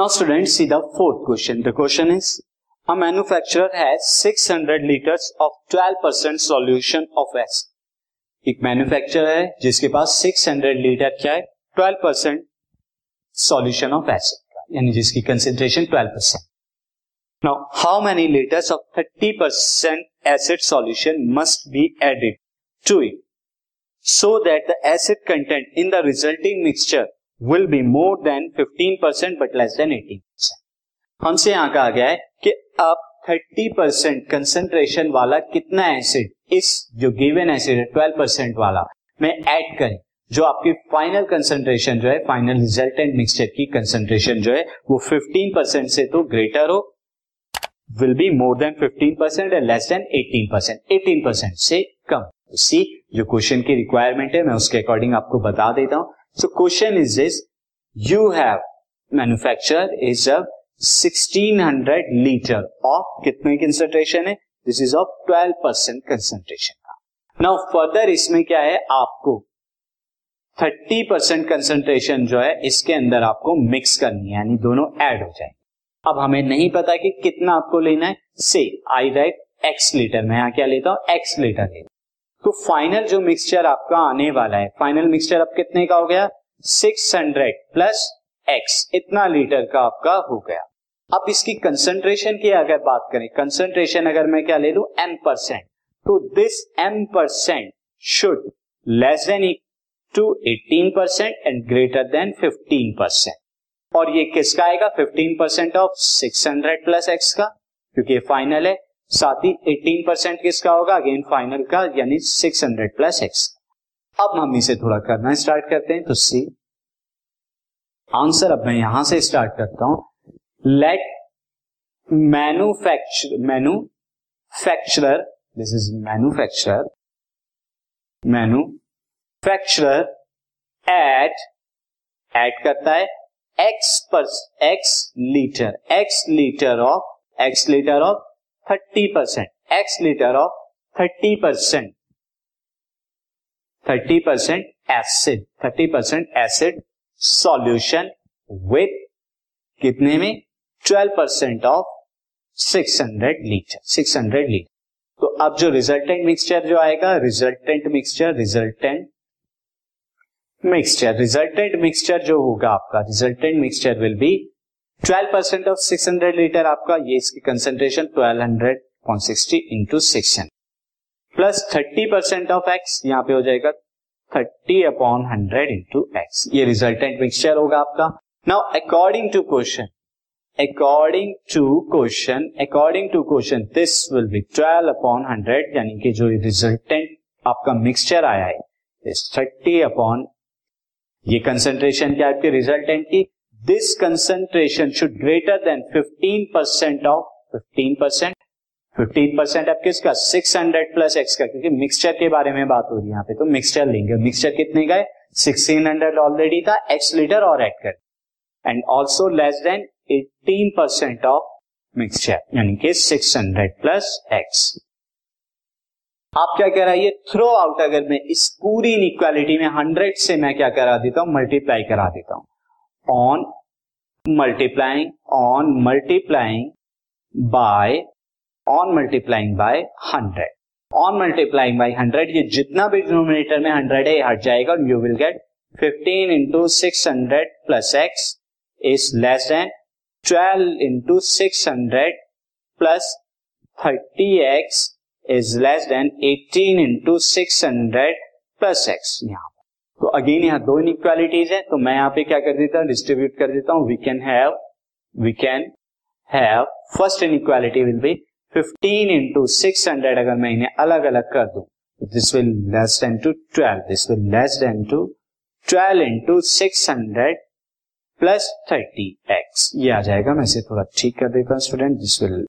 Now, students, see the fourth question. The question is, a manufacturer has 600 liters of 12% solution of acid. एक manufacturer है, जिसके पास 600 litre क्या है 12 percent solution of acid यानी जिसकी concentration 12 percent now how many litres of 30 percent acid solution must be added to it so that the acid content in the resulting mixture will be more than 15 percent but less than 18 percent हमसे यहाँ कहा गया है कि आप 30 percent concentration वाला कितना acid इस जो गिवन एसिड है 12 परसेंट वाला, में ऐड करें, जो आपकी फाइनल कंसेंट्रेशन जो है फाइनल रिजल्टेंट मिक्सचर की कंसेंट्रेशन जो है, वो 15 परसेंट से तो ग्रेटर हो will be more than 15 percent and less than 18 percent 18 percent से कम। सी जो क्वेश्चन की रिक्वायरमेंट है, मैं उसके अकॉर्डिंग आपको बता देता हूँ। So question is this you have manufacture is a 1600 litre of कितने कंसेंट्रेशन है? This is of 12 percent concentration का। नाउ फर्दर इसमें क्या है? आपको 30 परसेंट कंसेंट्रेशन जो है, इसके अंदर आपको मिक्स करनी है, यानी दोनों ऐड हो जाए अब हमें नहीं पता कि कितना आपको लेना है। से आई राइट एक्स लीटर मैं यहाँ क्या लेता हूँ? एक्स लीटर लेता तो फाइनल जो मिक्सचर आपका आने वाला है फाइनल मिक्सचर अब कितने का हो गया? 600 प्लस एक्स इतना लीटर का आपका हो गया। अब इसकी कंसंट्रेशन की अगर बात करें कंसंट्रेशन अगर मैं क्या ले लू? एम परसेंट तो this M percent should less than to 18 percent and greater than 15 percent और ये किसका आएगा? 15 परसेंट ऑफ़ 600 प्लस एक्स का, क्योंकि फाइनल है। साथ ही 18 परसेंट किसका होगा? अगेन फाइनल का, यानी 600 प्लस एक्स अब हम इसे थोड़ा करना स्टार्ट करते हैं तो सी आंसर अब मैं यहाँ से स्टार्ट करता हूँ। Let manufacture manufacturer this is manufacturer manufacturer at add करता है एक्स पर X litre X litre of X litre of thirty percent X litre of thirty percent thirty percent acid thirty percent acid solution with कितने में? Twelve percent of six hundred litre six hundred litre तो अब जो resultant mixture जो आएगा resultant mixture resultant mixture resultant mixture जो होगा आपका resultant mixture will be twelve percent of six hundred litre आपका ये इसकी concentration twelve hundred point sixty into six plus thirty percent of X यहाँ पे हो जाएगा thirty upon hundred into X ये रिजल्टेंट मिक्सचर होगा आपका. Now according to question according to question according to question this will be twelve upon hundred यानी कि जो रिजल्टेंट आपका मिक्सचर आया है थर्टी अपॉन ये कंसेंट्रेशन क्या आपके रिजल्टेंट की? This concentration should greater than 15 percent of 15 percent 15 percent अब किसका? 600 प्लस एक्स का, क्योंकि मिक्सचर के बारे में बात हो रही है यहाँ पे तो मिक्सचर लेंगे। मिक्सचर कितने का है? 1600 ऑलरेडी था एक्स लीटर और ऐड कर। And also less than 18 percent of mixture यानी कि 600 प्लस एक्स आप क्या कह रहा है? ये थ्रो आउट अगर मैं इस पूरी इनइक्वालिटी में 100 से मैं क्या करा देता हूँ? मल्टीप्लाई करा देता हूँ। On multiplying on multiplying by, on multiplying by 100 on multiplying by 100 ये जितना भी डिनोमिनेटर में 100 है हट जाएगा you will get 15 into six hundred plus X is less than 12 into six hundred plus thirty X is less than 18 into six hundred plus X यहाँ तो again यहाँ दो इनइक्वालिटीज है तो मैं यहाँ पे क्या कर देता हूँ डिस्ट्रीब्यूट कर देता हूँ we can have we can have first inequality will be 15 into six hundred अगर मैं इन्हें अलग अलग कर दू this will less than to 12 this will less than to 12 into six hundred plus thirty X ये आ जाएगा, मैं इसे थोड़ा ठीक कर देता हूँ student this will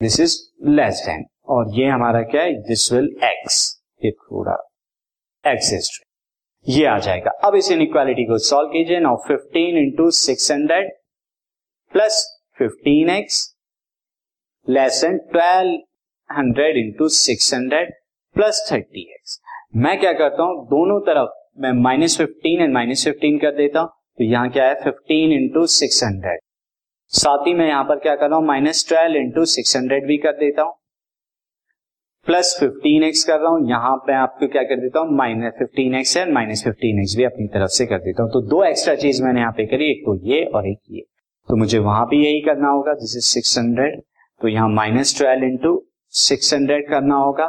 this is less than और ये हमारा क्या है दिस विल एक्स ये थोड़ा एक्स हिस्ट्री ये आ जाएगा। अब इस इनइक्वालिटी को सॉल्व कीजिए। Now 15 into six hundred plus fifteen X less than twelve hundred into six hundred plus thirty X मैं क्या करता हूँ? दोनों तरफ़ मैं minus fifteen and minus fifteen कर देता हूँ। तो यहाँ क्या है? फिफ्टीन इंटू सिक्स हंड्रेड साथ ही मैं यहाँ पर क्या कर रहा हूँ? Minus twelve into six hundred भी कर देता हूँ। प्लस फिफ्टीन एक्स कर रहा हूँ। यहाँ पे आपको क्या कर देता हूँ? Minus fifteen X and minus fifteen X भी अपनी तरफ़ से कर देता हूँ। तो दो एक्स्ट्रा चीज़ मैंने यहाँ पे करी, एक तो ये और एक ये। तो मुझे वहाँ भी यही करना होगा दिस इज़ सिक्स हंड्रेड तो यहाँ minus twelve into six hundred करना होगा।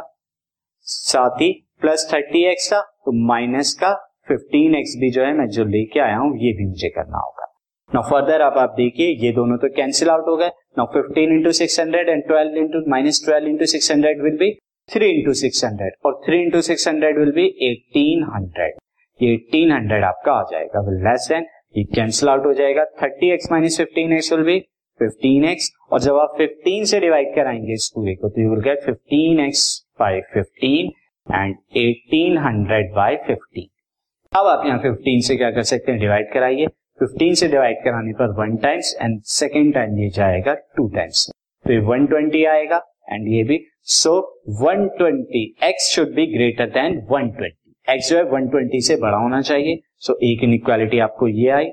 साथ ही प्लस थर्टी एक्स का तो माइनस का फिफ्टीन एक्स भी जो है, मैं जो लेके आया हूँ, ये भी मुझे करना होगा। नाउ फर्दर अब आप देखिए, ये दोनों तो कैंसिल आउट हो गए। Six hundred and twelve into minus twelve into six hundred will be three into six hundred और three into six hundred will be eighteen hundred ये एटीन हंड्रेड आपका आ जाएगा। विल लेस देन ये cancel out हो जाएगा। Thirty X minus fifteen X will be fifteen X और जब आप फिफ्टीन से डिवाइड कराएँगे इस पूरे को तो you will get fifteen X by fifteen and eighteen hundred by fifteen अब आप यहाँ फिफ्टीन से क्या कर सकते हैं? डिवाइड कराइए। फिफ्टीन से डिवाइड कराने पर one times and second time ये जाएगा टू टाइम्स तो ये वन ट्वेंटी आएगा एंड ये भी so one twenty X should be greater than one twenty X जो है वन ट्वेंटी से बड़ा होना चाहिए सो एक इनइक्वालिटी आपको ये आई.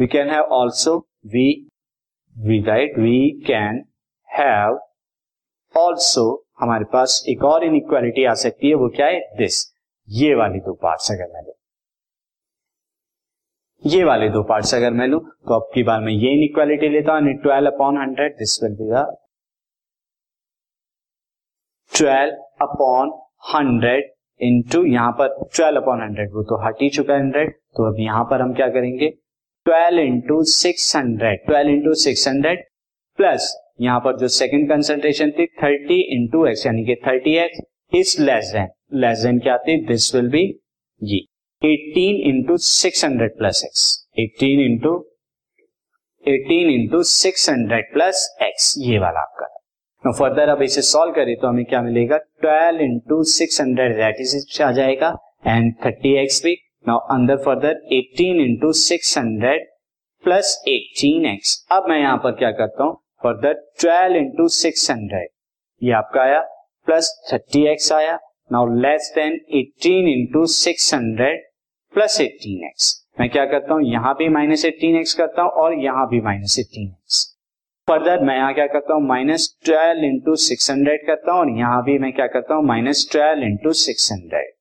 We can have also we we write we can have also हमारे पास एक और इनइक्वालिटी आ सकती है, वो क्या है? दिस ये वाली दो पार्ट्स अगर मैं ये वाले दो पार्ट्स अगर मैं लू तो अब की बार मैं ये इनइक्वालिटी लेता हूँ twelve upon hundred this will be twelve upon hundred into यहाँ पर ट्वेल्व अपॉन हंड्रेड वो तो हट ही चुका है हंड्रेड तो अब यहाँ पर हम क्या करेंगे? Twelve into six hundred twelve into six hundred plus यहाँ पर जो सेकंड कंसंट्रेशन थी थर्टी इंटू एक्स यानी कि thirty x is less than less than क्या थी? दिस विल बी ये। 18 into six hundred plus x eighteen into eighteen into six hundred plus x ये वाला आपका फर्दर अब इसे सॉल्व करें तो हमें क्या मिलेगा? 12 into six hundred that is आ जाएगा। एंड 30 एक्स भी। नाउ अंदर further 18 into six hundred plus eighteen x अब मैं यहाँ पर क्या करता हूँ? फर्दर 12 इंटू सिक्स हंड्रेड ये आपका आया। प्लस थर्टी एक्स आया। Now less than 18 into six hundred plus eighteen x मैं क्या करता हूँ? यहाँ भी माइनस एटीन एक्स करता हूँ और यहाँ भी माइनस एटीन एक्स फर्दर मैं यहाँ क्या करता हूँ? Minus twelve into six hundred करता हूँ और यहाँ भी मैं क्या करता हूँ? Minus twelve into six hundred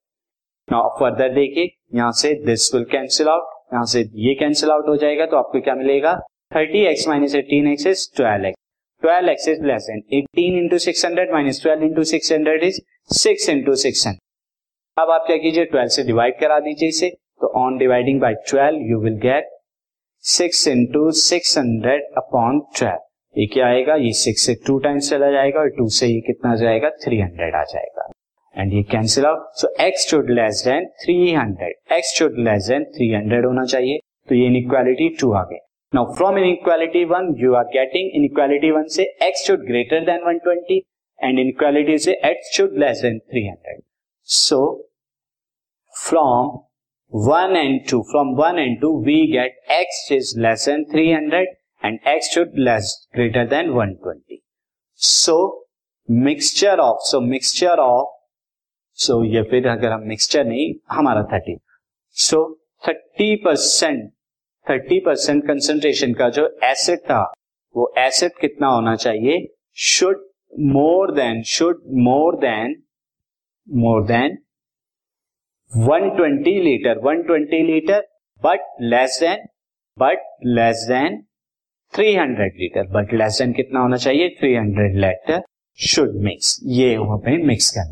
now further देखिए, यहाँ से दिस विल कैंसिल आउट यहाँ से ये कैंसिल आउट हो जाएगा तो आपको क्या मिलेगा? Thirty x minus eighteen x is twelve x twelve x is less than eighteen into six hundred minus twelve into six hundred is six into six hundred अब आप क्या कीजिए ट्वेल्व से डिवाइड करा दीजिए इसे। तो on dividing by twelve you will get six into six hundred upon twelve ये क्या आएगा? ये सिक्स से टू टाइम्स चला जाएगा और टू से ये कितना जाएगा? थ्री हंड्रेड आ जाएगा। एंड ये cancel out so x should less than three hundred x should less than three hundred होना चाहिए। तो ये इनइक्वालिटी टू आ गई now from inequality one you are getting inequality one से x should greater than one twenty and inequality से x should less than three hundred so from one and two from one and two we get x is less than three hundred and x should less greater than one twenty so mixture of so mixture of so ये फिर अगर हम mixture नहीं, हमारा thirty so thirty percent thirty percent concentration का जो acid था, वो एसिड कितना होना चाहिए? Should more than should more than more than 120 litre 120 litre but less than but less than 300 litre but less than कितना होना चाहिए? 300 लीटर शुड मिक्स ये हमें मिक्स करना।